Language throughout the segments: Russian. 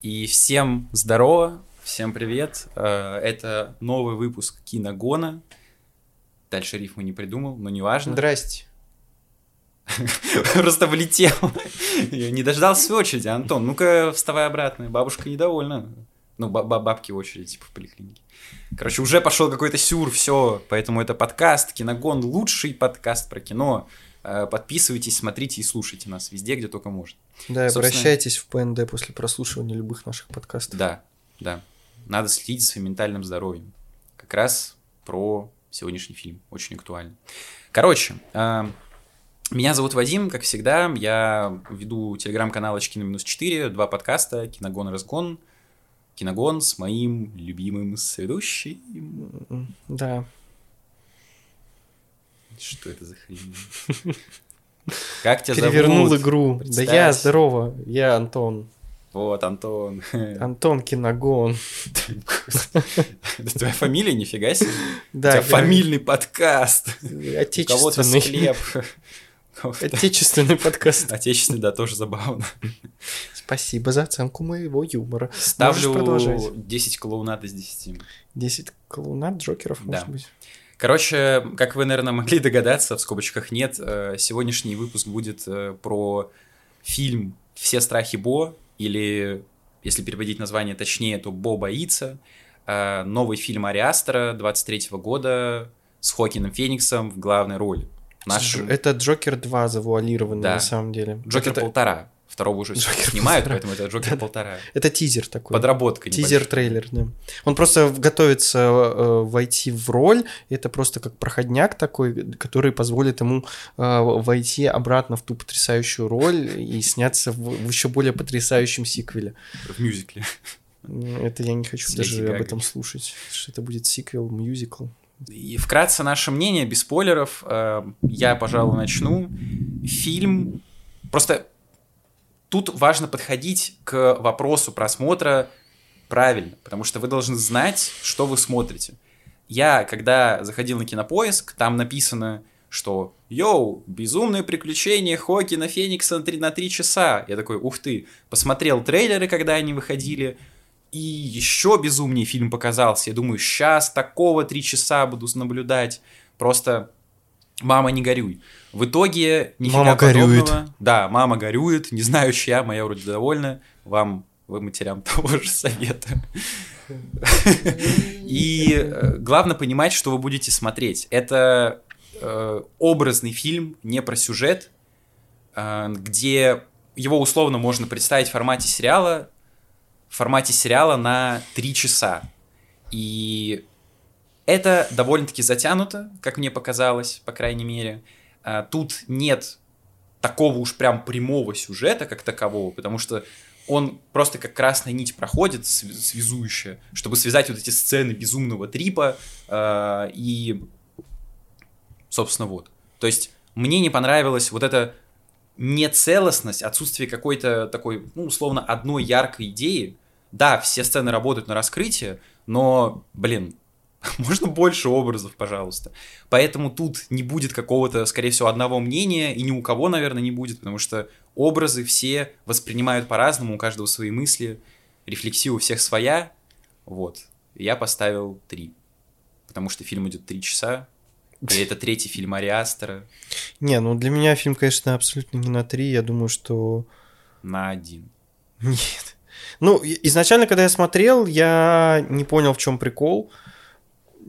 И всем здорово, всем привет. Э, это новый выпуск Киногона. Дальше рифму не придумал, но неважно. Здрасте. Просто влетел. Не дождался своей очереди. Антон, ну-ка вставай обратно. Бабушка недовольна. Ну, бабки в очереди, типа, в поликлинике. Короче, уже пошел какой-то сюр, все. Поэтому это подкаст. Киногон лучший подкаст про кино. Э, подписывайтесь, смотрите и слушайте нас везде, где только можно. Да, Собственно... обращайтесь в ПНД после прослушивания любых наших подкастов. Да, да. Надо следить за своим ментальным здоровьем. Как раз про сегодняшний фильм. Очень актуально. Короче, э, меня зовут Вадим, как всегда. Я веду телеграм-канал «Очки на минус 4», два подкаста «Киногон и разгон». Киногон с моим любимым соведущим. Да, что это за хрень? Как тебя Перевернул зовут? игру. Да я здорово, я Антон. Вот, Антон. Антон Киногон. Это твоя фамилия, нифига себе? Да. У тебя фамильный подкаст. Отечественный. У кого-то склеп. Отечественный подкаст. Отечественный, да, тоже забавно. Спасибо за оценку моего юмора. Ставлю 10 клоунат из 10. 10 клоунат Джокеров, может быть. Короче, как вы, наверное, могли догадаться, в скобочках нет, э, сегодняшний выпуск будет э, про фильм «Все страхи Бо», или, если переводить название точнее, то «Бо боится», э, новый фильм Ари Астера 23 года с Хокином Фениксом в главной роли. Нашим... Это Джокер 2 завуалированный да. на самом деле. Джокер это... полтора второго уже Джокер снимают, полтора. поэтому это Джокер полтора. Это тизер такой. Подработка Тизер-трейлер, да. Он просто готовится э, войти в роль, это просто как проходняк такой, который позволит ему э, войти обратно в ту потрясающую роль и сняться в, в еще более потрясающем сиквеле. В мюзикле. Это я не хочу С даже об этом слушать, что это будет сиквел, мюзикл. И вкратце наше мнение, без спойлеров, э, я, пожалуй, начну. Фильм... Просто тут важно подходить к вопросу просмотра правильно, потому что вы должны знать, что вы смотрите. Я, когда заходил на кинопоиск, там написано, что «Йоу, безумные приключения Хокина Феникса на 3, на 3 часа». Я такой, ух ты, посмотрел трейлеры, когда они выходили, и еще безумнее фильм показался. Я думаю, сейчас такого 3 часа буду наблюдать. Просто мама, не горюй. В итоге нифига мама подобного. горюет. Да, мама горюет, не знаю, чья, моя вроде довольна. Вам, вы матерям того же совета. И э, главное понимать, что вы будете смотреть. Это э, образный фильм, не про сюжет, э, где его условно можно представить в формате сериала, в формате сериала на три часа. И это довольно-таки затянуто, как мне показалось, по крайней мере. А, тут нет такого уж прям прямого сюжета как такового, потому что он просто как красная нить проходит, связующая, чтобы связать вот эти сцены безумного трипа э, и, собственно, вот. То есть мне не понравилась вот эта нецелостность, отсутствие какой-то такой, ну, условно, одной яркой идеи. Да, все сцены работают на раскрытие, но, блин, Можно больше образов, пожалуйста. Поэтому тут не будет какого-то, скорее всего, одного мнения, и ни у кого, наверное, не будет, потому что образы все воспринимают по-разному, у каждого свои мысли, рефлексия у всех своя. Вот. Я поставил три. Потому что фильм идет три часа, и это третий фильм Ари Астера. Не, ну для меня фильм, конечно, абсолютно не на три. Я думаю, что... На один. Нет. Ну, изначально, когда я смотрел, я не понял, в чем прикол.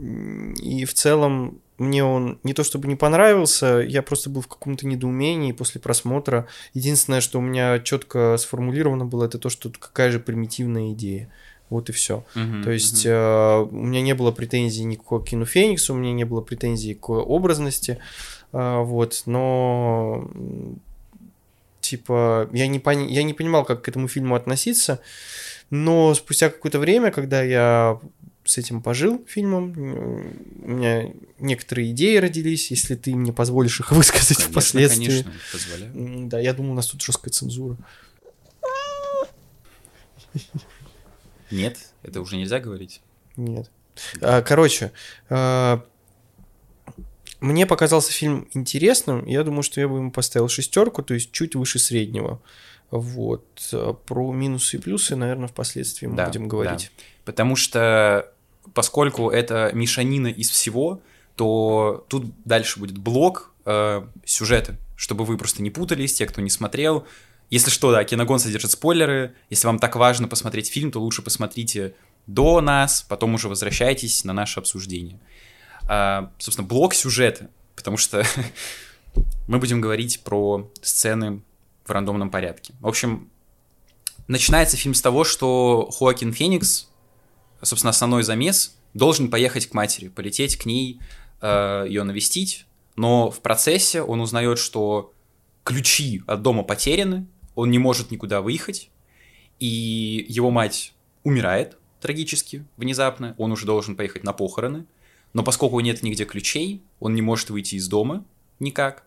И в целом мне он не то чтобы не понравился, я просто был в каком-то недоумении после просмотра. Единственное, что у меня четко сформулировано было, это то, что какая же примитивная идея. Вот и все. Uh-huh, то есть uh-huh. э, у меня не было претензий ни к Кину Фениксу, у меня не было претензий к образности. Э, вот, но типа я не, пони- я не понимал, как к этому фильму относиться. Но спустя какое-то время, когда я с этим пожил фильмом. У меня некоторые идеи родились, если ты мне позволишь их высказать конечно, впоследствии. Конечно, позволяю. Да, я думал, у нас тут жесткая цензура. Нет, это уже нельзя говорить. Нет. А, короче, а, мне показался фильм интересным. Я думаю, что я бы ему поставил шестерку, то есть чуть выше среднего. Вот. А Про минусы и плюсы, наверное, впоследствии мы Да, будем говорить. Потому что, поскольку это мешанина из всего, то тут дальше будет блок э, сюжета, чтобы вы просто не путались, те, кто не смотрел. Если что, да, киногон содержит спойлеры. Если вам так важно посмотреть фильм, то лучше посмотрите до нас, потом уже возвращайтесь на наше обсуждение. А, собственно, блок сюжета, потому что мы будем говорить про сцены в рандомном порядке. В общем, начинается фильм с того, что Хоакин Феникс, собственно, основной замес, должен поехать к матери, полететь к ней, э, ее навестить, но в процессе он узнает, что ключи от дома потеряны, он не может никуда выехать, и его мать умирает трагически, внезапно, он уже должен поехать на похороны, но поскольку нет нигде ключей, он не может выйти из дома никак.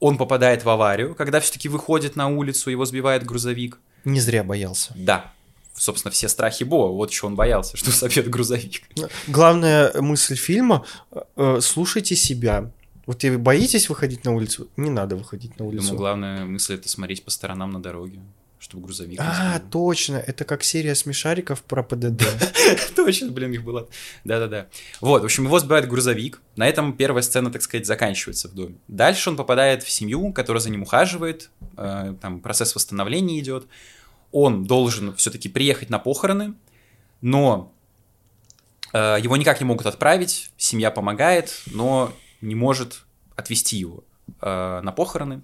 Он попадает в аварию, когда все-таки выходит на улицу, его сбивает грузовик. Не зря боялся. Да, собственно, все страхи Бо, вот чего он боялся, что собьет грузовик. Главная мысль фильма э, слушайте себя. Вот вы боитесь выходить на улицу, не надо выходить на улицу. Думаю, главная мысль это смотреть по сторонам на дороге, чтобы грузовик А, точно, это как серия смешариков про ПДД. Точно, блин, их было. Да-да-да. Вот, в общем, его сбивает грузовик. На этом первая сцена, так сказать, заканчивается в доме. Дальше он попадает в семью, которая за ним ухаживает. э, Там процесс восстановления идет. Он должен все-таки приехать на похороны, но э, его никак не могут отправить. Семья помогает, но не может отвезти его э, на похороны.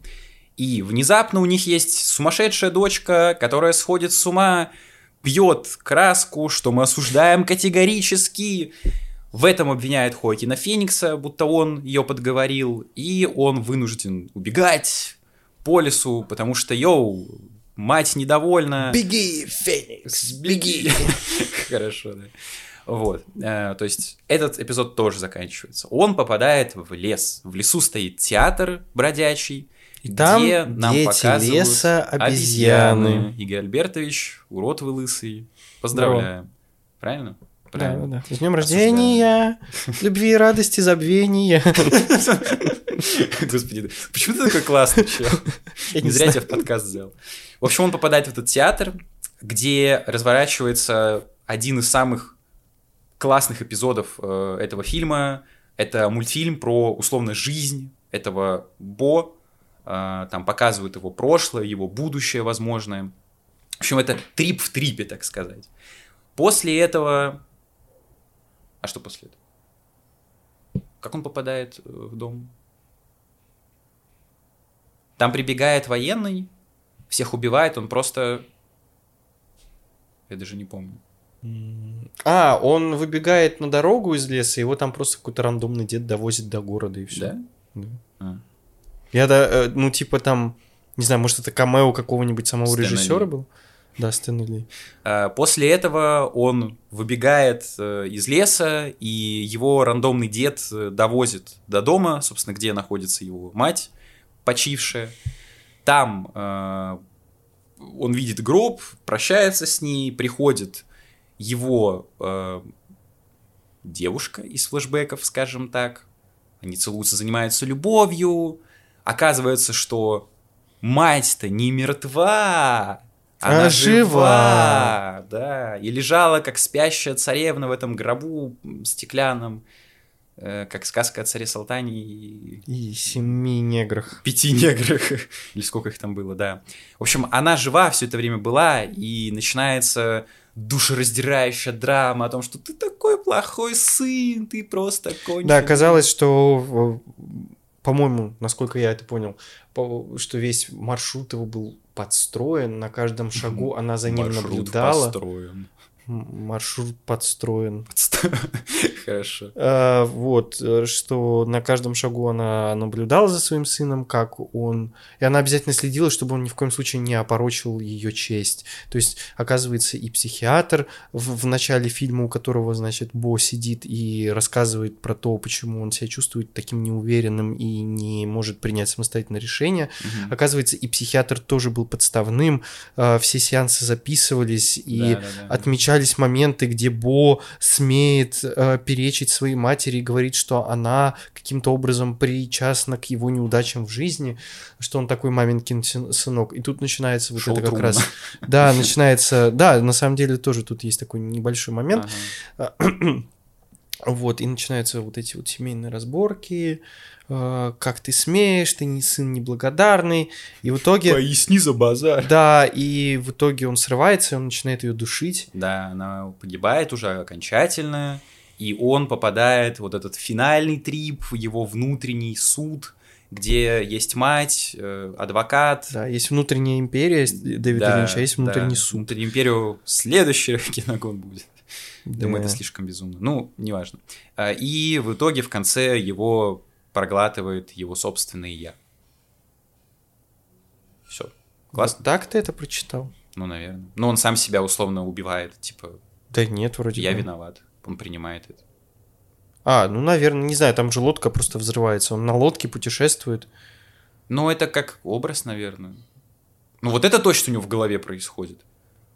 И внезапно у них есть сумасшедшая дочка, которая сходит с ума, пьет краску, что мы осуждаем категорически. В этом обвиняет Хоакина Феникса, будто он ее подговорил, и он вынужден убегать по лесу, потому что, йоу, мать недовольна. Беги, Феникс, беги. Хорошо, да. Вот, э, то есть этот эпизод тоже заканчивается. Он попадает в лес. В лесу стоит театр бродячий, Там где нам дети показывают леса, обезьяны. Игорь Альбертович, урод вы лысый. Правильно? Да, Правильно. да. С днем рождения, любви, радости, забвения. Господи, да. почему ты такой классный чел? Я Не зря тебя в подкаст взял. В общем, он попадает в этот театр, где разворачивается один из самых классных эпизодов э, этого фильма. Это мультфильм про условно жизнь этого Бо. Э, там показывают его прошлое, его будущее возможное. В общем, это трип в трипе, так сказать. После этого... А что после этого? Как он попадает э, в дом? Там прибегает военный, всех убивает, он просто... Я даже не помню. А, он выбегает на дорогу из леса, его там просто какой-то рандомный дед довозит до города и все. Да? А. Я да, э, ну типа там, не знаю, может это камео какого-нибудь самого Стэна режиссера Ли. был? Да, Стэн Ли. А, После этого он выбегает э, из леса, и его рандомный дед э, довозит до дома, собственно, где находится его мать, почившая. Там э, он видит гроб, прощается с ней, приходит его э, девушка из флешбеков, скажем так. Они целуются, занимаются любовью. Оказывается, что мать-то не мертва, она А жива. жива, да, и лежала как спящая царевна в этом гробу стеклянном, э, как сказка о царе Салтане и И семи неграх. пяти неграх, или сколько их там было, да. В общем, она жива все это время была, и начинается душераздирающая драма о том, что ты такой плохой сын, ты просто конченый. Да, оказалось, что, по-моему, насколько я это понял, по- что весь маршрут его был подстроен, на каждом шагу она за ним Маршрут наблюдала. построен. Маршрут подстроен. Подстро- Хорошо. А, вот, э, что на каждом шагу она наблюдала за своим сыном, как он... И она обязательно следила, чтобы он ни в коем случае не опорочил ее честь. То есть, оказывается, и психиатр в, в начале фильма, у которого, значит, Бо сидит и рассказывает про то, почему он себя чувствует таким неуверенным и не может принять самостоятельное решение. Оказывается, и психиатр тоже был подставным. а, Все сеансы записывались, и отмечали показались моменты, где Бо смеет э, перечить своей матери и говорит, что она каким-то образом причастна к его неудачам в жизни, что он такой маменькин сын- сынок. И тут начинается вот Шоу это как Трумана. раз... Да, начинается... Да, на самом деле тоже тут есть такой небольшой момент. Ага. Вот, и начинаются вот эти вот семейные разборки, э, как ты смеешь, ты не сын неблагодарный, и в итоге... Поясни за базар. Да, и в итоге он срывается, и он начинает ее душить. Да, она погибает уже окончательно, и он попадает в вот этот финальный трип, его внутренний суд, где есть мать, э, адвокат. Да, есть внутренняя империя Дэвида Да, Линча, а есть внутренний да. суд. Внутреннюю империю следующий киногон будет. Думаю, Да. это слишком безумно. Ну, неважно. А, И в итоге в конце его проглатывает его собственное я. Все. Классно? Вот так ты это прочитал? Ну, наверное. Но он сам себя условно убивает. Типа, Да нет, вроде я бы. виноват. Он принимает это. А, ну, наверное, не знаю, там же лодка просто взрывается. Он на лодке путешествует. Ну, это как образ, наверное. Ну, вот это то, что у него в голове происходит.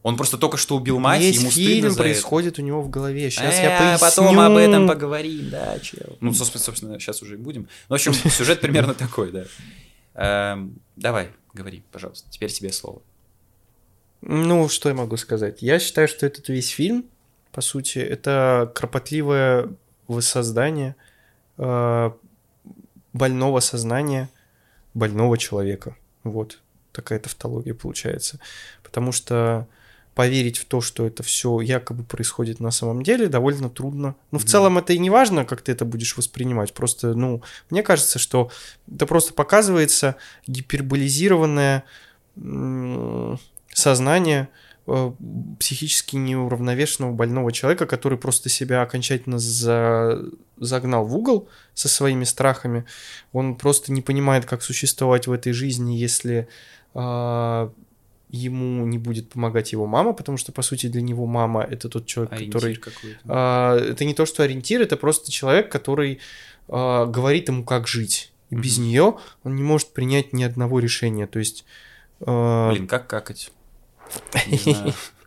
Он просто только что убил мать, Весь ему стыдно фильм за это. происходит у него в голове. Сейчас Э, я поясню. Потом об этом поговорим, да, чел. Ну, сос- собственно, сейчас уже и будем. Ну, в общем, сюжет примерно такой, да. Эм, Давай, говори, пожалуйста. Теперь тебе слово. Ну, что я могу сказать? Я считаю, что этот весь фильм, по сути, это кропотливое воссоздание э, больного сознания больного человека. Вот такая тавтология получается. Потому что поверить в то, что это все якобы происходит на самом деле, довольно трудно. Ну, в Мгм. целом, это и не важно, как ты это будешь воспринимать. Просто, ну, мне кажется, что это просто показывается гиперболизированное сознание э, психически неуравновешенного больного человека, который просто себя окончательно за- загнал в угол со своими страхами. Он просто не понимает, как существовать в этой жизни, если а, ему не будет помогать его мама, потому что, по сути, для него мама — это тот человек, который... Ориентир какой-то. А, это не то, что ориентир, это просто человек, который а, говорит ему, как жить. И без Мгм. нее он не может принять ни одного решения. То есть... а, Блин, как какать?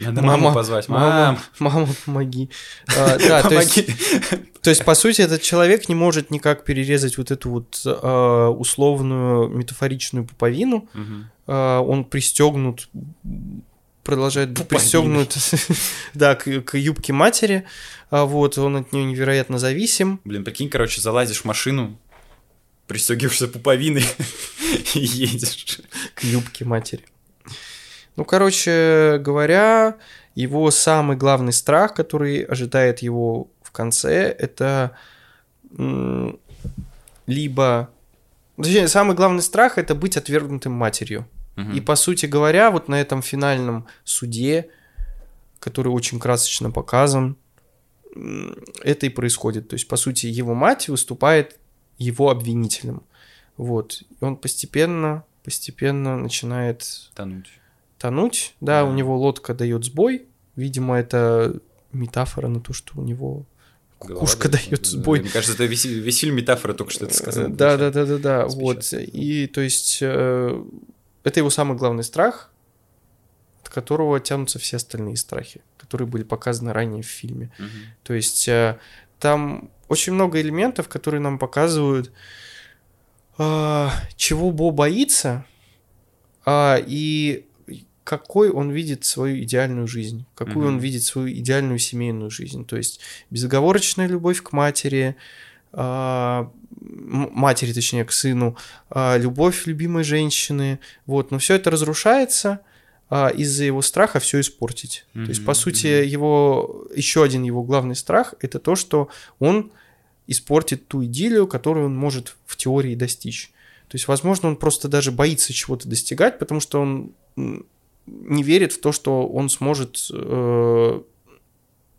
Надо маму Мама, позвать. Мама, Мам, мама, помоги. А, да, то есть, помоги. то есть, по сути, этот человек не может никак перерезать вот эту вот а, условную метафоричную пуповину. Мгм. А, он пристегнут, продолжает быть пристегнут, да, к, к юбке матери. А, вот, он от нее невероятно зависим. Блин, прикинь, короче, залазишь в машину, пристегиваешься пуповиной и едешь. к юбке матери. Ну, короче говоря, его самый главный страх, который ожидает его в конце, это либо... Точнее, самый главный страх это быть отвергнутым матерью. Мгм. И по сути говоря, вот на этом финальном суде, который очень красочно показан, это и происходит. То есть, по сути, его мать выступает его обвинителем. Вот. И он постепенно, постепенно начинает Тонуть. Тонуть. Да, у него лодка дает сбой. Видимо, это метафора на то, что у него Голова кукушка дает сбой. Мне кажется, это весь фильм метафора только что это сказал. Э, Да, да, да, да, да. Вот. И то есть э, это его самый главный страх, от которого тянутся все остальные страхи, которые были показаны ранее в фильме. Мгм. То есть э, там очень много элементов, которые нам показывают, а, чего Бо боится, а, и какой он видит свою идеальную жизнь, какую он Мгм. видит свою идеальную семейную жизнь. То есть безоговорочная любовь к матери, а, матери, точнее, к сыну, а, любовь любимой женщины. Вот, но все это разрушается а, из-за его страха все испортить. То есть, по сути, мгм. его еще один его главный страх это то, что он испортит ту идиллию, которую он может в теории достичь. То есть, возможно, он просто даже боится чего-то достигать, потому что он не верит в то, что он сможет, э,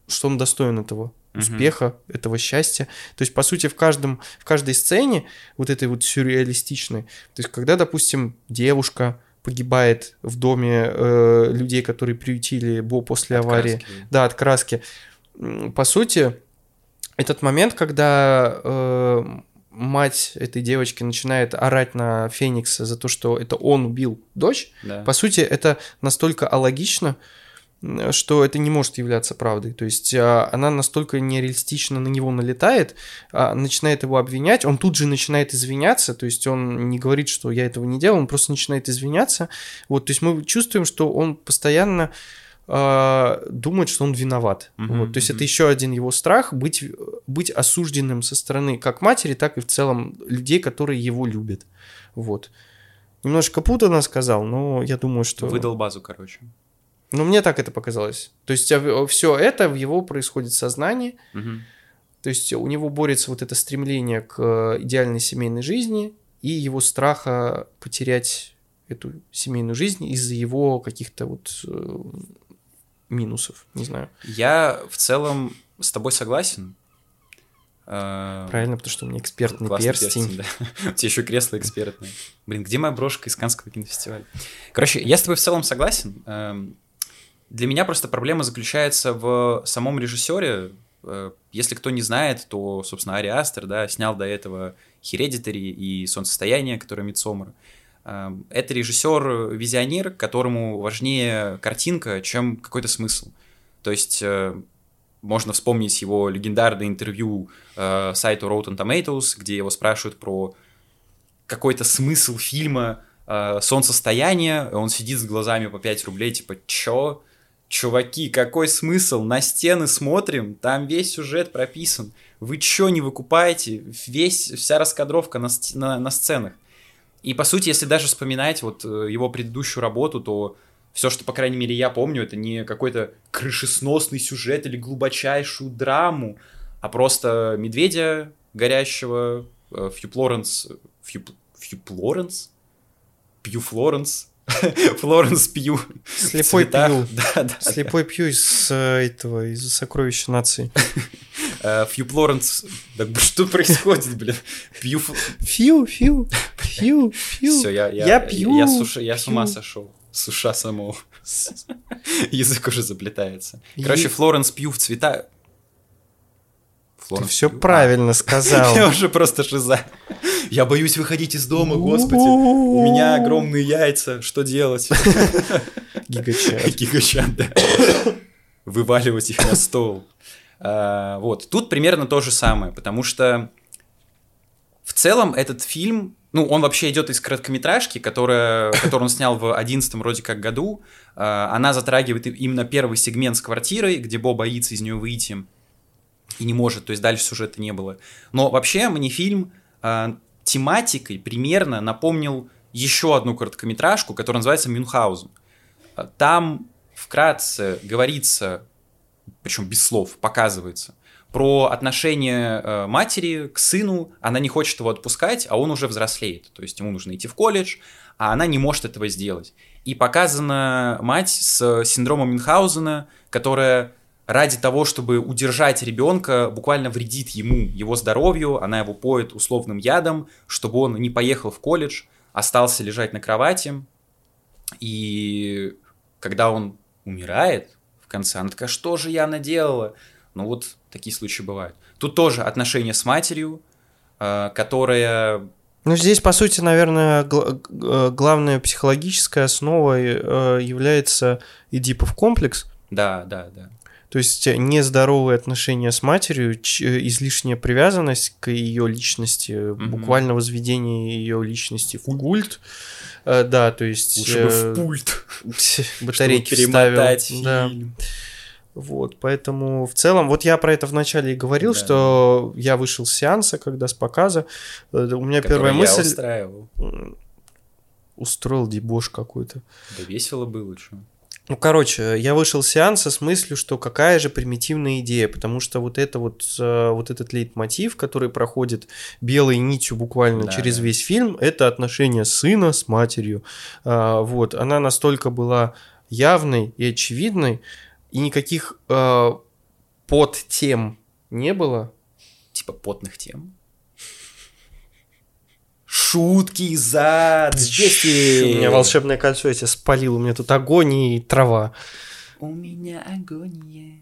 что он достоин этого успеха, этого счастья. То есть, по сути, в, каждом, в каждой сцене, вот этой вот сюрреалистичной, то есть, когда, допустим, девушка погибает в доме э, людей, которые приютили Бо после От аварии, краски. да, от краски. По сути, этот момент, когда э, мать этой девочки начинает орать на Феникса за то, что это он убил дочь, Да. по сути, это настолько алогично, что это не может являться правдой. То есть а, она настолько нереалистично на него налетает, а, начинает его обвинять, он тут же начинает извиняться, то есть он не говорит, что я этого не делал, он просто начинает извиняться. Вот, то есть мы чувствуем, что он постоянно а, думает, что он виноват. Mm-hmm, вот, то есть mm-hmm. это еще один его страх быть, быть осужденным со стороны как матери, так и в целом людей, которые его любят. Вот. Немножко путано сказал, но я думаю, что... Выдал базу, короче. Ну, мне так это показалось. То есть все это в его происходит сознании. Угу. То есть у него борется вот это стремление к э, идеальной семейной жизни и его страха потерять эту семейную жизнь из-за его каких-то вот э, минусов, не знаю. Я в целом с тобой согласен. Э, Правильно, потому что у меня экспертный Классный перстень. перстень да. У тебя еще кресло экспертное. Блин, где моя брошка из Канского кинофестиваля? Короче, я с тобой в целом согласен. Эм, для меня просто проблема заключается в самом режиссере. Э, если кто не знает, то, собственно, Ари Астер, да, снял до этого Hereditary и Солнцестояние, которое Мидсомер. Э, это режиссер-визионер, которому важнее картинка, чем какой-то смысл. То есть э, можно вспомнить его легендарное интервью э, сайту Rotten Tomatoes, где его спрашивают про какой-то смысл фильма э, «Солнцестояние», он сидит с глазами по 5 рублей, типа «Чё?» чуваки, какой смысл? На стены смотрим, там весь сюжет прописан. Вы чё не выкупаете? Весь, вся раскадровка на, на, на сценах. И, по сути, если даже вспоминать вот э, его предыдущую работу, то все, что, по крайней мере, я помню, это не какой-то крышесносный сюжет или глубочайшую драму, а просто медведя горящего, э, Фью Флоренс... Фью, Фью Флоренс? Пью Флоренс, Флоренс Пью. Слепой Пью. Да, да, Слепой Пью из э, этого, из сокровища нации. Э, Фью Флоренс. Да что происходит, блин? Пью... Фью, фью, фью, фью. Все, я, я, я пью. Я, суш... я с ума сошел. С уша самого. Язык уже заплетается. Короче, Флоренс Пью в цвета... Флоренс Ты все Пью. правильно сказал. Я уже просто шиза. Я боюсь выходить из дома, господи. У меня огромные яйца. Что делать? Гигачат. Гигачат, да. Вываливать их на стол. А, вот. Тут примерно то же самое, потому что в целом этот фильм, ну, он вообще идет из короткометражки, которая, которую он снял в 11 вроде как году. А, она затрагивает именно первый сегмент с квартирой, где Бо боится из нее выйти и не может, то есть дальше сюжета не было. Но вообще мне фильм а, тематикой примерно напомнил еще одну короткометражку, которая называется «Мюнхгаузен». Там вкратце говорится, причем без слов, показывается, про отношение э, матери к сыну. Она не хочет его отпускать, а он уже взрослеет. То есть ему нужно идти в колледж, а она не может этого сделать. И показана мать с синдромом Мюнхгаузена, которая ради того, чтобы удержать ребенка, буквально вредит ему, его здоровью, она его поет условным ядом, чтобы он не поехал в колледж, остался лежать на кровати, и когда он умирает конце, она такая, что же я наделала? Ну вот такие случаи бывают. Тут тоже отношения с матерью, э, которая ну, здесь, по сути, наверное, гл- э, главная психологическая основа э, является Эдипов комплекс. Да, да, да. То есть э, нездоровые отношения с матерью, э, излишняя привязанность к ее личности, mm-hmm. буквально возведение ее личности в культ. Да, то есть... Лучше бы в пульт. Батарейки вставил. Да. Вот, поэтому в целом, вот я про это вначале и говорил, да. что я вышел с сеанса, когда с показа, у меня Который первая мысль... устраивал. Устроил дебош какой-то. Да весело было, что. Ну, короче, я вышел с сеанса с мыслью, что какая же примитивная идея, потому что вот это вот, э, вот этот лейтмотив, который проходит белой нитью буквально да, через да. весь фильм, это отношение сына с матерью. А, вот, она настолько была явной и очевидной, и никаких э, подтем не было. Типа потных тем? Шутки за 200. У меня волшебное кольцо, я тебя спалил, у меня тут огонь и трава. У меня агония.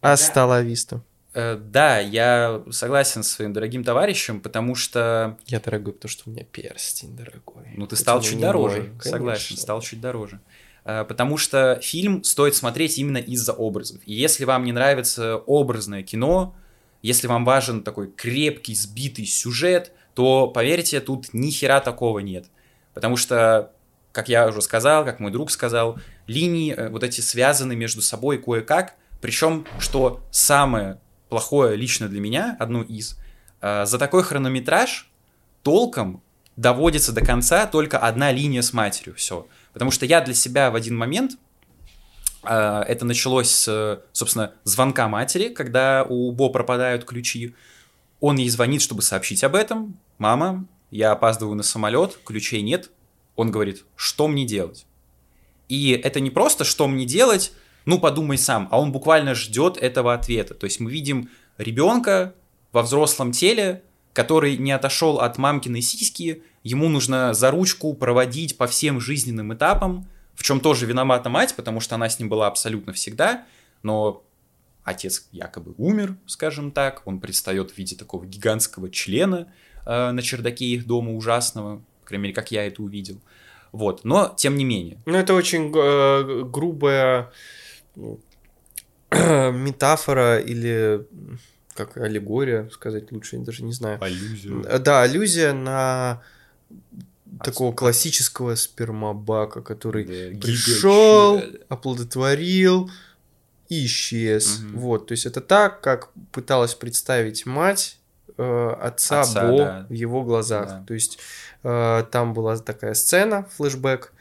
Асталависта. Э, да, я согласен с своим дорогим товарищем, потому что... Я дорогой, потому что у меня перстень дорогой. Ну, ты стал чуть дороже. Мой, согласен, стал чуть дороже. э, потому что фильм стоит смотреть именно из-за образов. И если вам не нравится образное кино, если вам важен такой крепкий, сбитый сюжет, то, поверьте, тут ни хера такого нет. Потому что, как я уже сказал, как мой друг сказал, линии э, вот эти связаны между собой кое-как, причем, что самое плохое лично для меня, одно из, э, за такой хронометраж толком доводится до конца только одна линия с матерью, все. Потому что я для себя в один момент, э, это началось с, собственно, звонка матери, когда у Бо пропадают ключи, он ей звонит, чтобы сообщить об этом. Мама, я опаздываю на самолет, ключей нет. Он говорит, что мне делать? И это не просто, что мне делать, ну подумай сам, а он буквально ждет этого ответа. То есть мы видим ребенка во взрослом теле, который не отошел от мамкиной сиськи, ему нужно за ручку проводить по всем жизненным этапам, в чем тоже виновата мать, потому что она с ним была абсолютно всегда, но отец якобы умер, скажем так, он предстает в виде такого гигантского члена э, на чердаке их дома ужасного, по крайней мере, как я это увидел. Вот, но тем не менее. Ну, это очень э, грубая метафора или как аллегория, сказать лучше, я даже не знаю. Аллюзия. Да, аллюзия на такого классического спермобака, который Да, пришел, оплодотворил и исчез. Мгм. Вот, то есть это так, как пыталась представить мать э, отца, Отца, Бо да. в его глазах. Да. То есть э, там была такая сцена, флешбэк,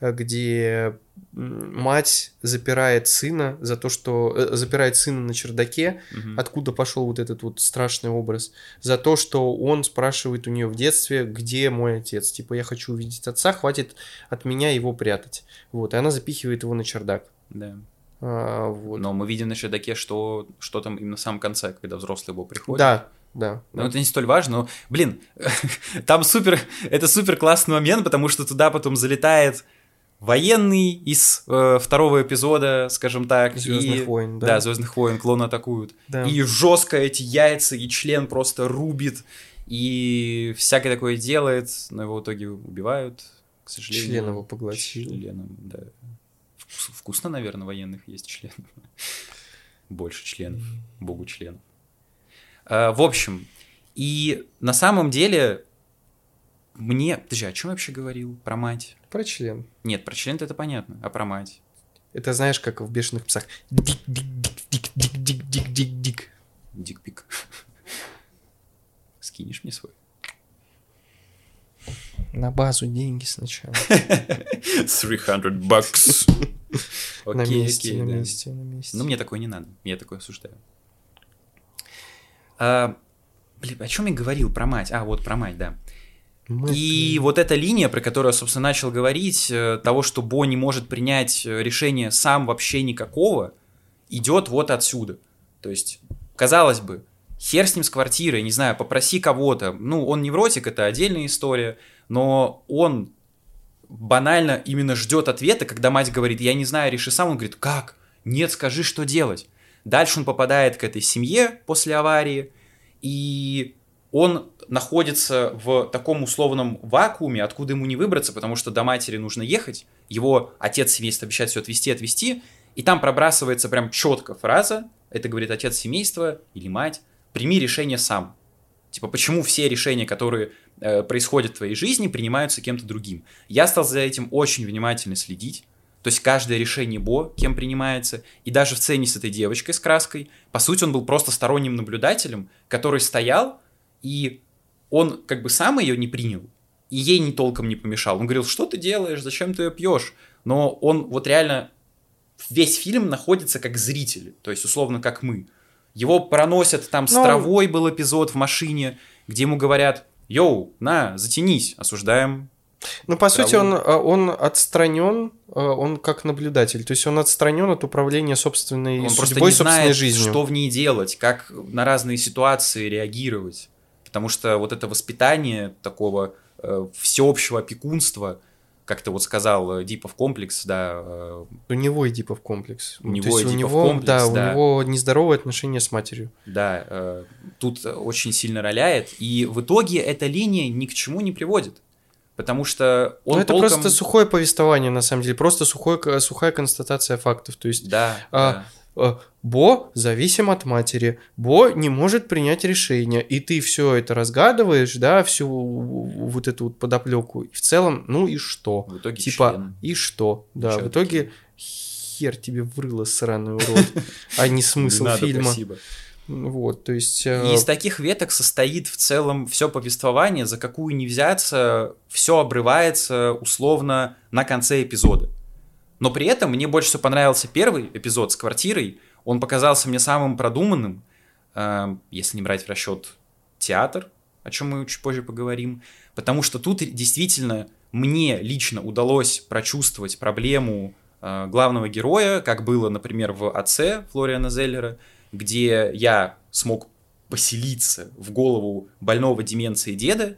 э, где мать запирает сына за то, что э, запирает сына на чердаке, Мгм. откуда пошел вот этот вот страшный образ, за то, что он спрашивает у нее в детстве, где мой отец, типа я хочу увидеть отца, хватит от меня его прятать, вот, и она запихивает его на чердак, Да. А, вот. Но мы видим на чердаке, что, что там именно в самом конце, когда взрослый его приходит. Да, да. Ну, это не столь важно, но, блин, там супер, это супер классный момент, потому что туда потом залетает военный из э, второго эпизода, скажем так. Звездных и- войн, да. Да, Звездных войн, клоны атакуют. Да. И жестко эти яйца и член просто рубит, и всякое такое делает, но его в итоге убивают, к сожалению. Член его поглотил. Членом, да. Вкусно, наверное, военных есть членов. Больше членов, богу членов. А, в общем, и на самом деле мне... Подожди, о чем я вообще говорил? Про мать? Про член. Нет, про член это понятно, а про мать? Это знаешь, как в «Бешеных псах». Dick-dick-dick-dick-dick-dick-dick-dick. Dick pic. Скинешь мне свой? На базу деньги сначала. 300 bucks. на Окей, месте, окей, на да. месте, на месте. Ну, мне такое не надо. Я такое осуждаю. А, блин, о чем я говорил про мать? А, вот про мать, да. Мы- И вот эта линия, про которую я, собственно, начал говорить, э, того, что Бо не может принять э, решение сам вообще никакого, идет вот отсюда. То есть, казалось бы, хер с ним с квартирой, не знаю, попроси кого-то. Ну, он невротик, это отдельная история, но он банально именно ждет ответа, когда мать говорит, я не знаю, реши сам. Он говорит, как? Нет, скажи, что делать. Дальше он попадает к этой семье после аварии, и он находится в таком условном вакууме, откуда ему не выбраться, потому что до матери нужно ехать, его отец семейства обещает все отвезти, отвезти, и там пробрасывается прям четко фраза, это говорит отец семейства или мать, прими решение сам. Типа, почему все решения, которые э, происходят в твоей жизни, принимаются кем-то другим. Я стал за этим очень внимательно следить. То есть каждое решение Бо, кем принимается, и даже в сцене с этой девочкой с краской, по сути, он был просто сторонним наблюдателем, который стоял, и он как бы сам ее не принял, и ей не толком не помешал. Он говорил, что ты делаешь, зачем ты ее пьешь? Но он вот реально весь фильм находится как зритель, то есть условно как мы. Его проносят, там с Ну- травой был эпизод в машине, где ему говорят, йоу, на, затянись, осуждаем. Ну, по сути, он, а, он отстранен, а, он как наблюдатель. То есть он отстранен от управления собственной Он просто судьбой, не собственной знает, жизнью. что в ней делать, как на разные ситуации реагировать. Потому что вот это воспитание такого э, всеобщего опекунства, как ты вот сказал, э, Дипов комплекс, да, э, У него Эдипов комплекс. У него есть у него, комплекс, да, да. у него нездоровые отношения с матерью. да, э, тут очень сильно роляет. И в итоге эта линия ни к чему не приводит. потому что он Ну, это толком... просто сухое повествование, на самом деле, просто сухое, сухая констатация фактов. То есть Да, А, да. Э, Бо зависим от матери, Бо не может принять решение, и ты все это разгадываешь, да, всю вот эту вот подоплеку. И в целом, ну и что? В итоге Типа, член. и что? Да, Чё в итоге хер тебе врыло, сраный урод, а не смысл Не надо, фильма. спасибо. Вот, то есть... Э, из таких веток состоит в целом все повествование, за какую не взяться, все обрывается условно на конце эпизода. Но при этом мне больше всего понравился первый эпизод с квартирой. Он показался мне самым продуманным, э, если не брать в расчет театр, о чем мы чуть позже поговорим. Потому что тут действительно мне лично удалось прочувствовать проблему э, главного героя, как было, например, в «Отце» Флориана Зеллера, где я смог поселиться в голову больного деменцией деда,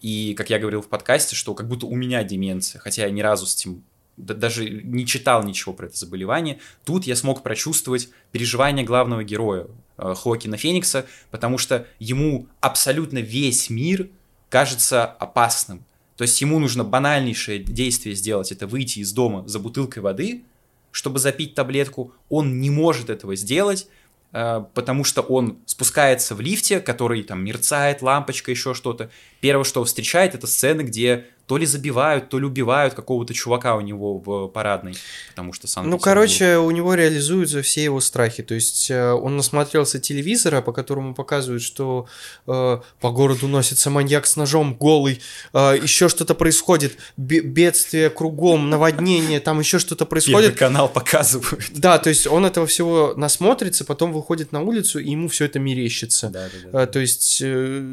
и, как я говорил в подкасте, что как будто у меня деменция, хотя я ни разу с этим даже не читал ничего про это заболевание, тут я смог прочувствовать переживания главного героя э, Хоакина Феникса, потому что ему абсолютно весь мир кажется опасным. То есть ему нужно банальнейшее действие сделать, это выйти из дома за бутылкой воды, чтобы запить таблетку. Он не может этого сделать, э, потому что он спускается в лифте, который там мерцает, лампочка, еще что-то. Первое, что встречает, это сцены, где то ли забивают, то ли убивают какого-то чувака у него в парадной, потому что сам Ну, короче, у него реализуются все его страхи. То есть э, он насмотрелся телевизора, по которому показывают, что э, по городу носится маньяк с ножом голый, э, еще что-то происходит, бе- бедствие кругом, наводнение, там еще что-то Первый происходит. канал показывают. Да, то есть он этого всего насмотрится, потом выходит на улицу, и ему все это мерещится. Да, да, да. Э, То есть, э,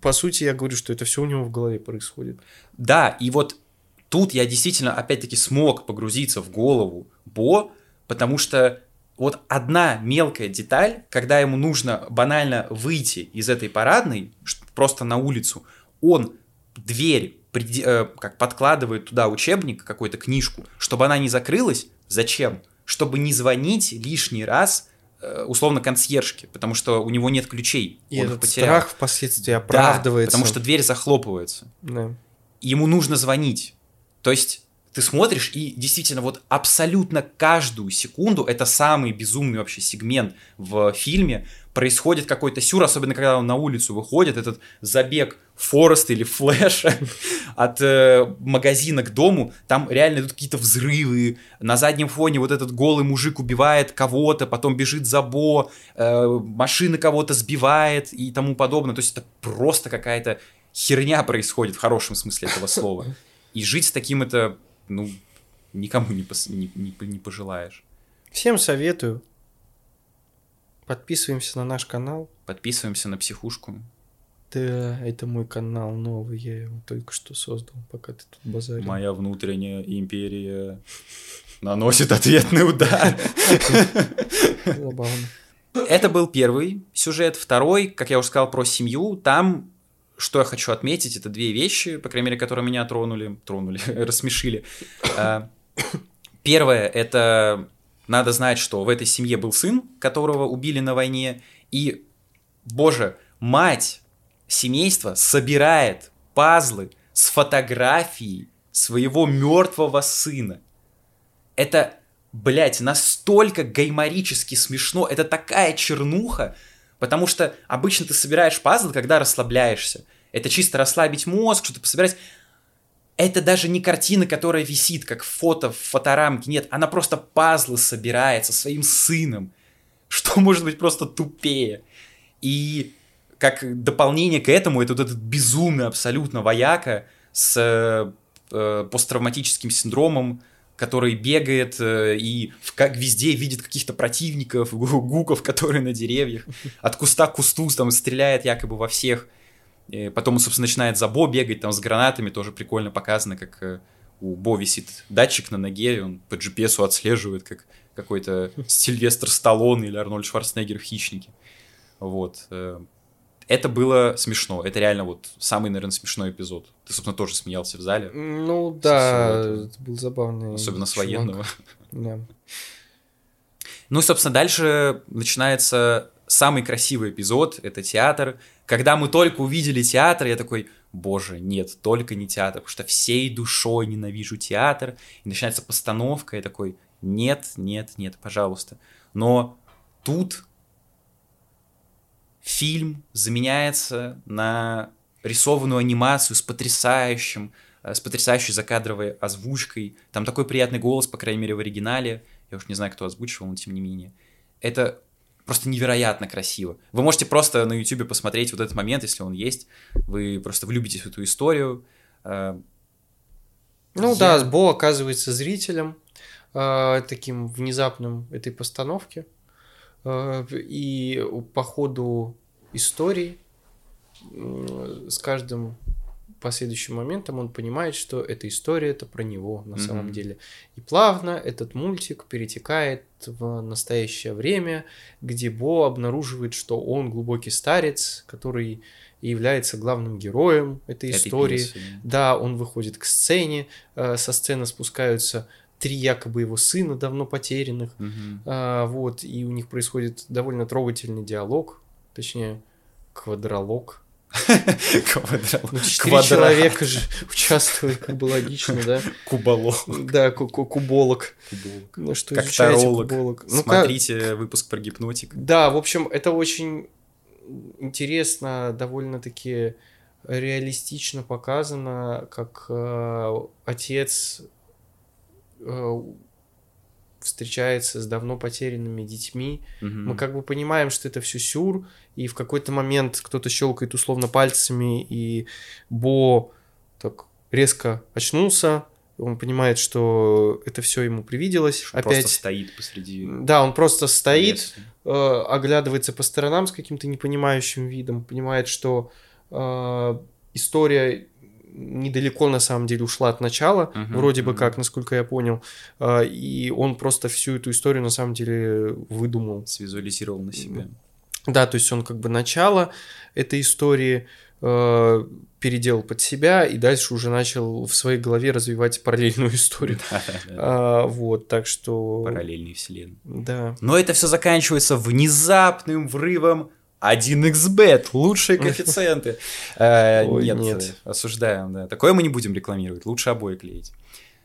по сути, я говорю, что это все у него в голове происходит. Да, и вот тут я действительно, опять-таки, смог погрузиться в голову Бо, потому что вот одна мелкая деталь, когда ему нужно банально выйти из этой парадной, просто на улицу, он дверь э, как подкладывает туда учебник, какую-то книжку, чтобы она не закрылась. Зачем? Чтобы не звонить лишний раз э, условно консьержке, потому что у него нет ключей. И он этот потерял. страх впоследствии Да, оправдывается. потому что дверь захлопывается Да. Ему нужно звонить. То есть ты смотришь, и действительно вот абсолютно каждую секунду, это самый безумный вообще сегмент в фильме, происходит какой-то сюр, особенно когда он на улицу выходит, этот забег Фореста или Флэша от э, магазина к дому, там реально идут какие-то взрывы, на заднем фоне вот этот голый мужик убивает кого-то, потом бежит за Бо, э, машина кого-то сбивает и тому подобное, то есть это просто какая-то херня происходит в хорошем смысле этого слова. И жить с таким это, ну, никому не, пос- не, не- не пожелаешь. Всем советую. Подписываемся на наш канал. Подписываемся на психушку. Да, это мой канал новый, я его только что создал, пока ты тут базарил. Моя внутренняя империя наносит ответный удар. Забавно. Это был первый сюжет. Второй, как я уже сказал, про семью. Там, что я хочу отметить, это две вещи, по крайней мере, которые меня тронули, тронули, рассмешили. А, Первое, это надо знать, что в этой семье был сын, которого убили на войне, и, боже, мать семейства собирает пазлы с фотографией своего мертвого сына. Это, блядь, настолько гайморически смешно. Это такая чернуха, потому что обычно ты собираешь пазлы, когда расслабляешься. Это чисто расслабить мозг, что-то пособирать. Это даже не картина, которая висит, как фото в фоторамке. Нет, она просто пазлы собирает со своим сыном. Что может быть просто тупее? И как дополнение к этому, это вот этот безумный абсолютно вояка с э, э, посттравматическим синдромом, который бегает э, и как везде видит каких-то противников, гу- гуков, которые на деревьях, от куста к кусту там стреляет якобы во всех. Э, Потом он, собственно, начинает за Бо бегать там с гранатами, тоже прикольно показано, как э, у Бо висит датчик на ноге, и он по GPS отслеживает, как какой-то Сильвестр Сталлоне или Арнольд Шварценеггер в «Хищнике». Вот. Это было смешно. Это реально вот самый, наверное, смешной эпизод. Ты, собственно, тоже смеялся в зале. Ну да, это был забавный. Особенно с чувак. военного. Да. Ну и, собственно, дальше начинается самый красивый эпизод. Это театр. Когда мы только увидели театр, я такой, боже, нет, только не театр, потому что всей душой ненавижу театр, и начинается постановка, и такой, нет, нет, нет, пожалуйста. Но тут фильм заменяется на рисованную анимацию с потрясающим, э, с потрясающей закадровой озвучкой. Там такой приятный голос, по крайней мере, в оригинале. Я уж не знаю, кто озвучивал, но тем не менее. Это просто невероятно красиво. Вы можете просто на YouTube посмотреть вот этот момент, если он есть. Вы просто влюбитесь в эту историю. Э, Ну Я- да, Бо оказывается зрителем э, таким внезапным этой постановки. Э, и по ходу истории с каждым последующим моментом он понимает, что эта история это про него на самом Мгм. деле. И плавно этот мультик перетекает в настоящее время, где Бо обнаруживает, что он глубокий старец, который и является главным героем этой этой истории. пьесы. Да, он выходит к сцене, э, со сцены спускаются три якобы его сына, давно потерянных, Мгм. а, вот, и у них происходит довольно трогательный диалог, точнее, квадролог. Ну, четыре человека же участвуют, как бы логично, да? Куболог. Да, ку- ку- куболог. Ну, что изучаете куболог? Ну, Смотрите выпуск про гипнотик. Да, в общем, это очень интересно, довольно-таки реалистично показано, как э, отец встречается с давно потерянными детьми. Мгм. Мы как бы понимаем, что это все сюр, и в какой-то момент кто-то щелкает условно пальцами, и Бо так резко очнулся, он понимает, что это все ему привиделось. Просто Опять. стоит посреди Да, он просто стоит, э, оглядывается по сторонам с каким-то непонимающим видом, понимает, что э, история недалеко на самом деле ушла от начала, Мгм, вроде бы мгм. как, насколько я понял, э, и он просто всю эту историю на самом деле выдумал. Свизуализировал на себе. Да, то есть он как бы начало этой истории э, переделал под себя и дальше уже начал в своей голове развивать параллельную историю. А, вот, так что... Параллельные вселенные. Да. Но это все заканчивается внезапным врывом 1xbet, лучшие коэффициенты. Э, Ой, Нет, нет. осуждаем, да. Такое мы не будем рекламировать, лучше обои клеить.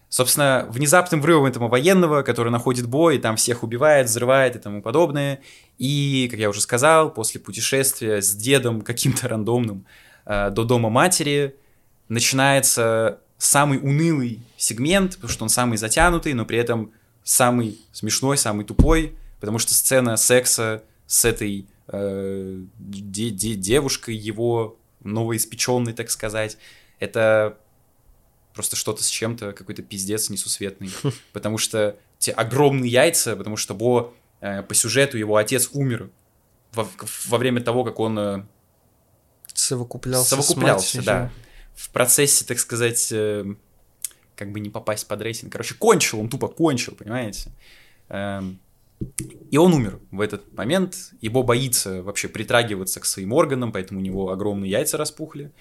Собственно, внезапным врывом этого военного, который находит бой, и там всех убивает, взрывает и тому подобное. И, как я уже сказал, после путешествия с дедом каким-то рандомным э, до дома матери начинается самый унылый сегмент, потому что он самый затянутый, но при этом самый смешной, самый тупой, потому что сцена секса с этой э, де- де- девушкой его новоиспеченной, так сказать, это просто что-то с чем-то, какой-то пиздец несусветный. Потому что те огромные яйца, потому что Бо э, по сюжету его отец умер во, во время того, как он э, Совокуплялся, совокуплялся, да. В процессе, так сказать, э, как бы не попасть под рейтинг. Короче, кончил, он тупо кончил, понимаете? Эм, И он умер в этот момент. Его боится вообще притрагиваться к своим органам, поэтому у него огромные яйца распухли.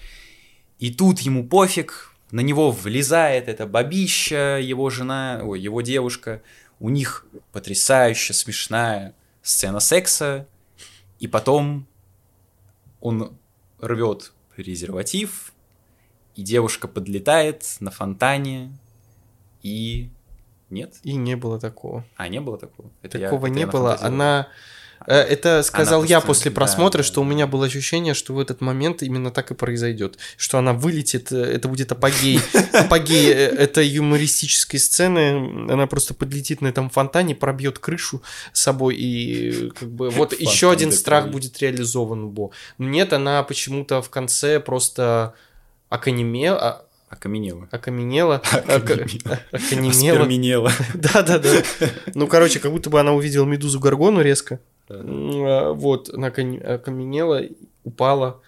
И тут ему пофиг, на него влезает эта бабища, его жена, ой, его девушка. У них потрясающе смешная сцена секса. И потом он рвет презерватив, и девушка подлетает на фонтане, и нет? И не было такого. А, не было такого? Это я- Такого это не я было. Она... э, Это сказал я просто- после просмотра, да, что у да. меня было ощущение, что в этот момент именно так и произойдет. Что она вылетит, э, это будет апогей. Апогей э, этой юмористической сцены. Она просто подлетит на этом фонтане, пробьет крышу с собой, и как бы вот еще один страх будет реализован. у Бо. Нет, она почему-то в конце просто оконемела. Окаменела, ока- Окаменела. окаменела. Да-да-да. Ну, короче, как будто бы она увидела медузу Гаргону резко. А, Вот, она окаменела, упала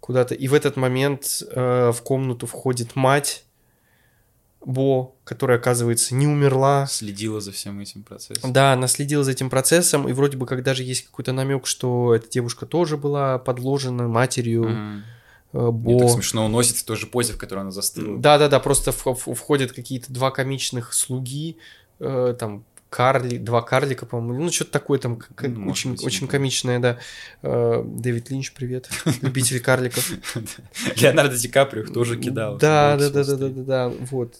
куда-то. И в этот момент э, в комнату входит мать Бо, которая, оказывается, не умерла. Следила за всем этим процессом. Да, она следила за этим процессом, и вроде бы как даже есть какой-то намек, что эта девушка тоже была подложена матерью Мгм. Э, Мне так Бо. смешно, он носит в той же позе, в которой она застыла. Да-да-да, просто входят какие-то два комичных слуги, э, там Карли, два карлика, по-моему, ну что-то такое там к- Ну, очень, быть, очень не комичное, да. Э, Дэвид Линч, привет, любитель карликов. Леонардо Ди Каприо тоже кидал. Да, да, да, да, да, да, да, вот.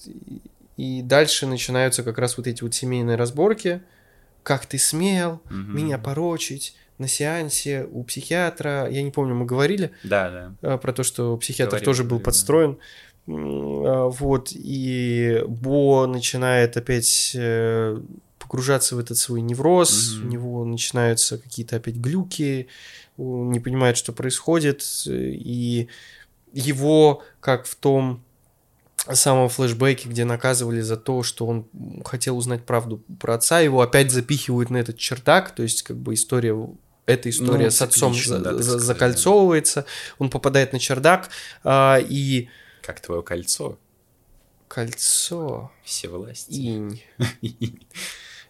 И- дальше начинаются как раз вот эти вот семейные разборки. Как ты смел меня порочить на сеансе у психиатра? Я не помню, мы говорили Да, да. э, про то, что психиатр Говорили, тоже был подстроен. А, Вот, и Бо начинает опять э, погружаться в этот свой невроз, Мгм. у него начинаются какие-то опять глюки, он не понимает, что происходит, и его, как в том самом флешбеке, где наказывали за то, что он хотел узнать правду про отца, его опять запихивают на этот чердак, то есть как бы история эта история Ну, с отцом за- да, так за- сказать, закольцовывается, он попадает на чердак, а, и Как твое кольцо. кольцо, Все власти. инь.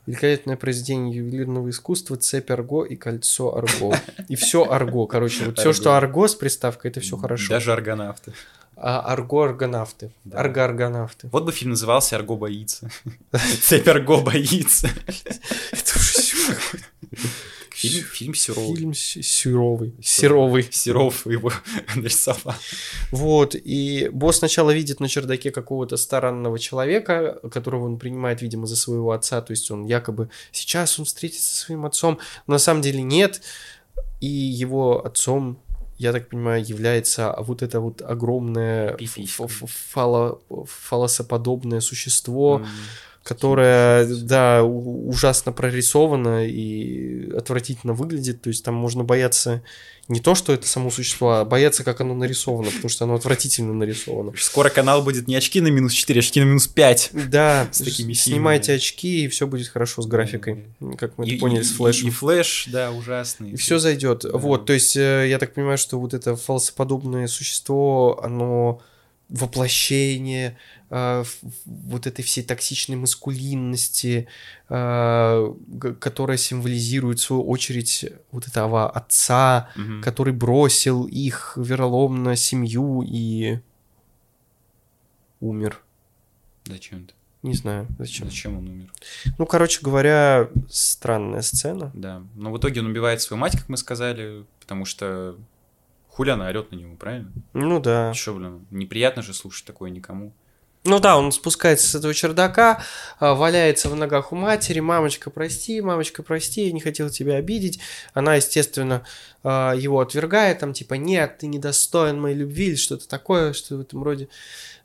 Великолепное произведение ювелирного искусства, цепь арго и кольцо арго. И все арго, короче, вот все, что арго с приставкой, это все хорошо. Даже аргонавты. А арго аргонавты, Да. арго аргонавты. Вот бы фильм назывался «Арго боится». Цепь Арго боится. Это уже сюр- Фильм, фильм Серов. фильм с- сюровый, серовый. Серов его нарисовал. Вот, и босс сначала видит на чердаке какого-то странного человека, которого он принимает, видимо, за своего отца, то есть он якобы сейчас он встретится со своим отцом, но на самом деле нет, и его отцом, я так понимаю, является вот это вот огромное фало- фалосоподобное существо, М, которое, да, ужасно прорисовано и отвратительно выглядит. То есть там можно бояться не то, что это само существо, а бояться, как оно нарисовано, потому что оно отвратительно нарисовано. Скоро канал будет не очки на минус 4, очки на минус 5. Да, С такими снимайте очки, и все будет хорошо с графикой, как мы это И- поняли и- с флешем. И, и флэш, да, ужасный. И все зайдет. Да. Вот, то есть э, я так понимаю, что вот это фаллосоподобное существо, оно воплощение э, вот этой всей токсичной маскулинности, э, которая символизирует, в свою очередь, вот этого отца, Мгм. который бросил их вероломно семью и умер. Зачем это? Не знаю, зачем. Зачем он умер? Ну, короче говоря, странная сцена. Да. Но в итоге он убивает свою мать, как мы сказали, потому что хули она орет на него, правильно? Ну да. Чё, блин, неприятно же слушать такое никому. Ну да, он спускается с этого чердака, а, валяется в ногах у матери, мамочка, прости, мамочка, прости, я не хотел тебя обидеть. Она, естественно, а, его отвергает, там типа, нет, ты недостоин моей любви или что-то такое, что в этом роде.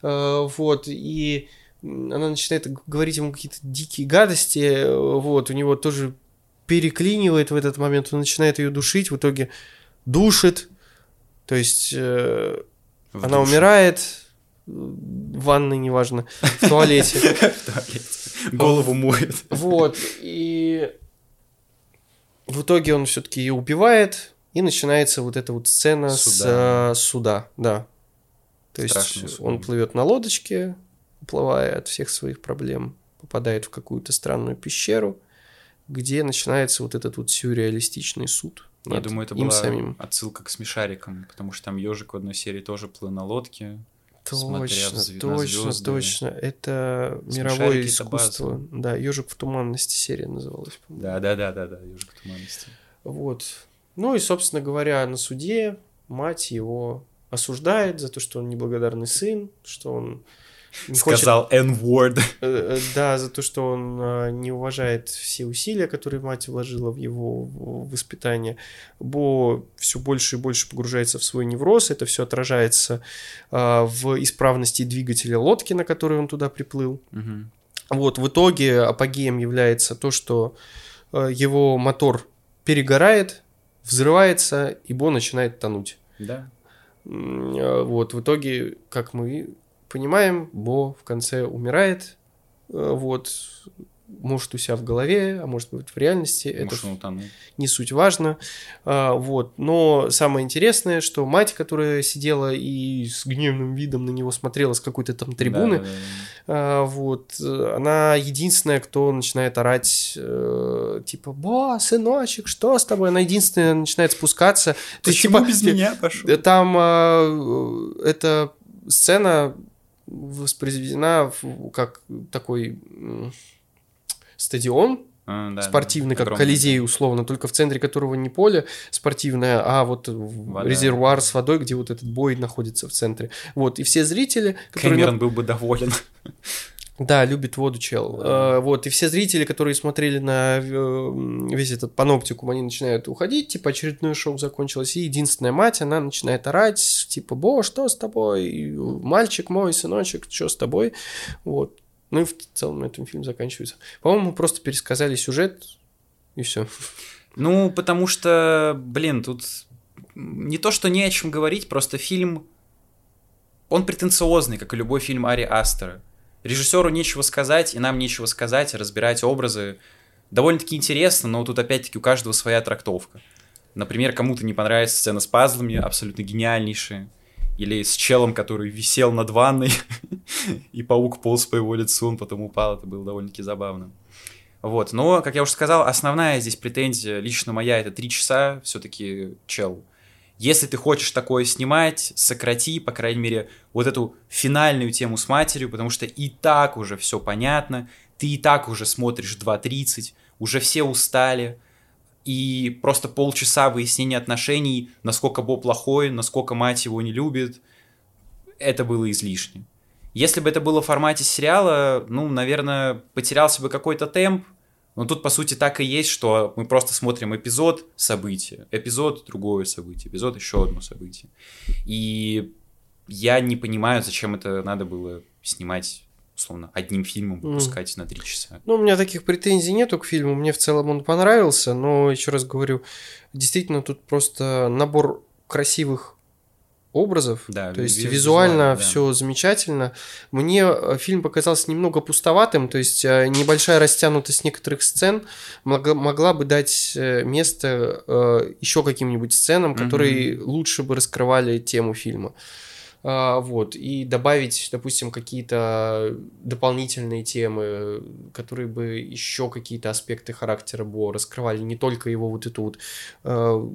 А, Вот, и она начинает говорить ему какие-то дикие гадости, вот, у него тоже переклинивает в этот момент, он начинает ее душить, в итоге душит, то есть э, она умирает, в ванной, неважно, в туалете. Голову моет. Вот, и в итоге он все-таки ее убивает, и начинается вот эта вот сцена с Суда. э, да. То есть он плывет на лодочке, уплывая от всех своих проблем, попадает в какую-то странную пещеру, где начинается вот этот вот сюрреалистичный суд. Я над думаю, это была самим. отсылка к смешарикам, потому что там ежик в одной серии тоже плыл на лодке. Точно, зв- точно, точно. Это Смешарики мировое это искусство. Да, ежик в туманности серия называлась, по-моему. Да, да, да, да, да, ежик в туманности. Вот. Ну и, собственно говоря, на суде мать его осуждает за то, что он неблагодарный сын, что он не хочет Сказал N-word. Э, э, Да, за то, что он э, не уважает все усилия, которые мать вложила в его воспитание. Бо все больше и больше погружается в свой невроз. Это все отражается э, в исправности двигателя лодки, на которой он туда приплыл. Мгм. Вот, в итоге апогеем является то, что э, его мотор перегорает, взрывается, и Бо начинает тонуть. Да. Вот, в итоге, как мы понимаем, Бо в конце умирает, э, вот, может у себя в голове, а может быть в реальности, это Может, он утонул. не суть важно, А, вот, но самое интересное, что мать, которая сидела и с гневным видом на него смотрела с какой-то там трибуны, Да, да, да. а, вот, она единственная, кто начинает орать, э, типа, «Бо, сыночек, что с тобой?» Она единственная начинает спускаться. То есть, Почему типа, без меня пошел? Там а, э, эта сцена воспроизведена в- как такой стадион, А, да, спортивный, да, как огромный. Колизей условно, только в центре которого не поле спортивное, а вот Вода. резервуар с водой, где вот этот бой находится в центре. Вот, и все зрители, которые... Кэмерон был бы доволен. Да, любит воду чел. Э, вот, и все зрители, которые смотрели на э, весь этот паноптикум, они начинают уходить, типа очередное шоу закончилось, и единственная мать, она начинает орать, типа, Бо, что с тобой? Мальчик мой, сыночек, что с тобой? Вот. Ну и в целом на этом фильм заканчивается. По-моему, просто пересказали сюжет, и все. Ну, потому что, блин, тут не то, что не о чем говорить, просто фильм, он претенциозный, как и любой фильм Ари Астера. Режиссеру нечего сказать, и нам нечего сказать, разбирать образы. Довольно-таки интересно, но тут опять-таки у каждого своя трактовка. Например, кому-то не понравится сцена с пазлами, абсолютно гениальнейшая. Или с челом, который висел над ванной, и паук полз по его лицу, он потом упал, это было довольно-таки забавно. Вот, но, как я уже сказал, основная здесь претензия лично моя это три часа, все-таки чел. Если ты хочешь такое снимать, сократи, по крайней мере, вот эту финальную тему с матерью, потому что и так уже все понятно, ты и так уже смотришь 2.30, уже все устали, и просто полчаса выяснения отношений, насколько Бо плохой, насколько мать его не любит, это было излишне. Если бы это было в формате сериала, ну, наверное, потерялся бы какой-то темп, но тут, по сути, так и есть, что мы просто смотрим эпизод события, эпизод другое событие, эпизод еще одно событие. И я не понимаю, зачем это надо было снимать, условно, одним фильмом, выпускать на три часа. Ну, у меня таких претензий нету к фильму, мне в целом он понравился, но, еще раз говорю, действительно тут просто набор красивых образов, Да, то есть ви- визуально визуально, да. все замечательно. Мне э, фильм показался немного пустоватым, то есть э, небольшая растянутость некоторых сцен могла, могла бы дать э, место еще каким-нибудь сценам, которые лучше бы раскрывали тему фильма. А, Вот, и добавить, допустим, какие-то дополнительные темы, которые бы еще какие-то аспекты характера Бо раскрывали, не только его вот эту вот э,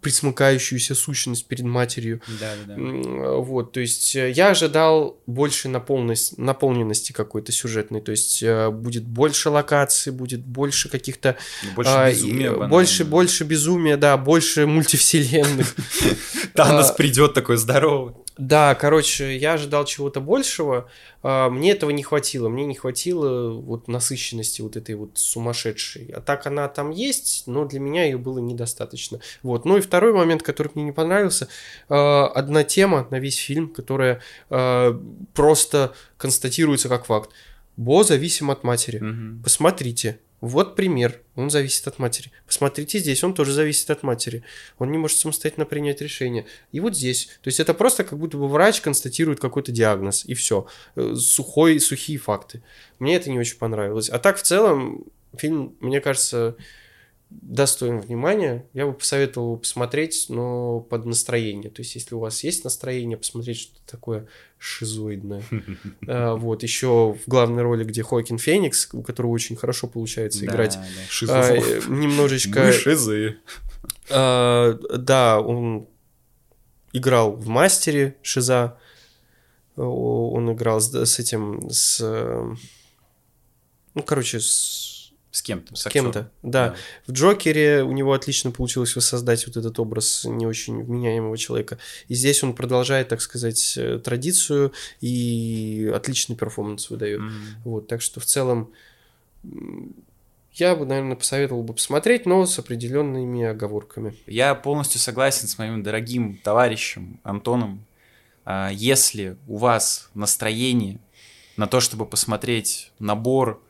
присмыкающуюся сущность перед матерью. Да, да, Вот, то есть э, я ожидал больше наполненности, наполненности какой-то сюжетной, то есть э, будет больше локаций, будет больше каких-то... Больше а, безумия. банально. больше, больше безумия, да, больше мультивселенных. Танос а, придет такой здоровый. Да, короче, я ожидал чего-то большего. а, Мне этого не хватило. Мне не хватило вот насыщенности вот этой вот сумасшедшей. А так она там есть, но для меня ее было недостаточно. Вот. Ну и второй момент, который мне не понравился. а, Одна тема на весь фильм, которая а, просто констатируется как факт. Бо зависим от матери. Мгм. Посмотрите. Вот пример. Он зависит от матери. Посмотрите здесь, он тоже зависит от матери. Он не может самостоятельно принять решение. И вот здесь. То есть это просто как будто бы врач констатирует какой-то диагноз, и все. Сухой, сухие факты. Мне это не очень понравилось. А так в целом фильм, мне кажется, достоин внимания. Я бы посоветовал его посмотреть, но под настроение. То есть, если у вас есть настроение, посмотреть что-то такое шизоидное. А, Вот, еще в главной роли, где Хоакин Феникс, у которого очень хорошо получается играть. а, э, немножечко... Шизы. а, Да, он играл в «Мастере» Шиза. Он играл с, этим, с... Ну, короче, с, С кем-то. с кем-то. Да. Да. В Джокере у него отлично получилось воссоздать вот этот образ не очень вменяемого человека. И здесь он продолжает, так сказать, э, традицию и отличный перформанс выдает. Мгм. Вот, так что в целом я бы, наверное, посоветовал бы посмотреть, но с определенными оговорками. Я полностью согласен с моим дорогим товарищем Антоном. А, Если у вас настроение на то, чтобы посмотреть набор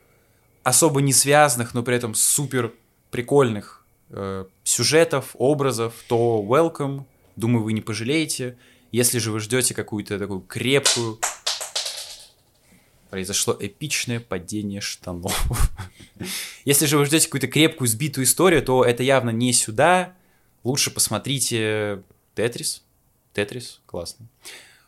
особо не связанных, но при этом супер прикольных э, сюжетов, образов, то welcome. Думаю, вы не пожалеете. Если же вы ждете какую-то такую крепкую... Произошло эпичное падение штанов. Если же вы ждете какую-то крепкую, сбитую историю, то это явно не сюда. Лучше посмотрите Тетрис. Тетрис, классно.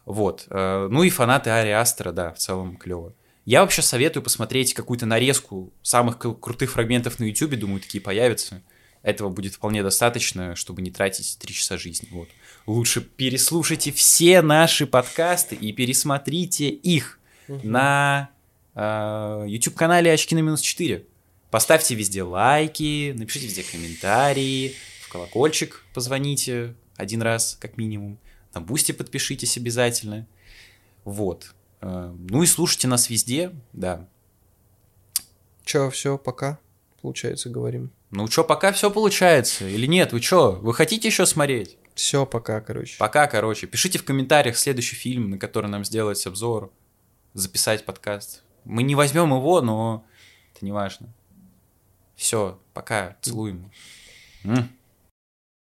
Вот. э, Ну и фанаты Ари Астера, да, в целом клево. Я вообще советую посмотреть какую-то нарезку самых кру- крутых фрагментов на YouTube, думаю, такие появятся. Этого будет вполне достаточно, чтобы не тратить три часа жизни. Вот. Лучше переслушайте все наши подкасты и пересмотрите их на э, YouTube-канале Очки на минус 4. Поставьте везде лайки, напишите везде комментарии, в колокольчик позвоните один раз, как минимум. На Бусти подпишитесь обязательно. Вот. Э, ну и слушайте нас везде, да. Че, все, пока, получается, говорим. Ну что, пока все получается или нет? Вы что, вы хотите еще смотреть? Все, пока, короче. Пока, короче. Пишите в комментариях следующий фильм, на который нам сделать обзор, записать подкаст. Мы не возьмем его, но это не важно. Все, пока, целуем. М.